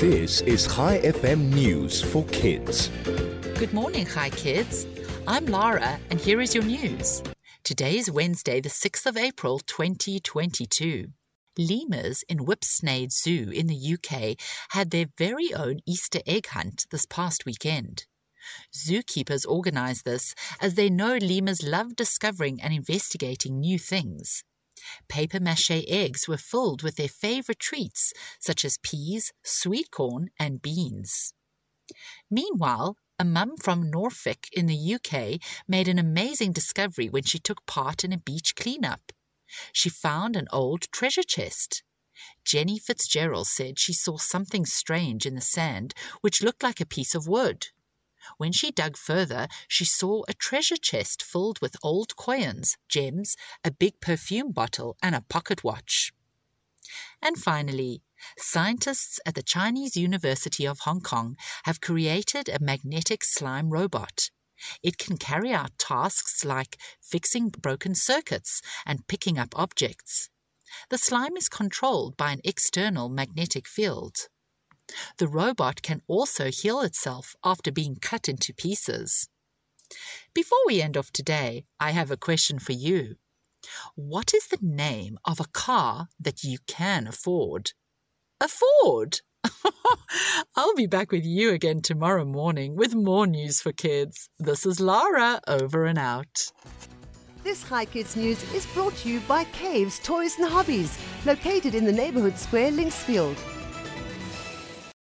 This is Chai FM News for Kids. Good morning, Hi Kids. I'm Lara, and here is your news. Today is Wednesday, the 6th of April, 2022. Lemurs in Whipsnade Zoo in the UK had their very own Easter egg hunt this past weekend. Zookeepers organise this as they know lemurs love discovering and investigating new things. Paper mache eggs were filled with their favourite treats, such as peas, sweet corn, and beans. Meanwhile, a mum from Norfolk in the UK made an amazing discovery when she took part in a beach cleanup. She found an old treasure chest. Jenny Fitzgerald said she saw something strange in the sand which looked like a piece of wood. When she dug further, she saw a treasure chest filled with old coins, gems, a big perfume bottle, and a pocket watch. And finally, scientists at the Chinese University of Hong Kong have created a magnetic slime robot. It can carry out tasks like fixing broken circuits and picking up objects. The slime is controlled by an external magnetic field. The robot can also heal itself after being cut into pieces. Before we end off today, I have a question for you. What is the name of a car that you can afford? Afford? I'll be back with you again tomorrow morning with more news for kids. This is Lara, over and out. This Hi Kids News is brought to you by Caves Toys and Hobbies, located in the neighborhood square, Linksfield.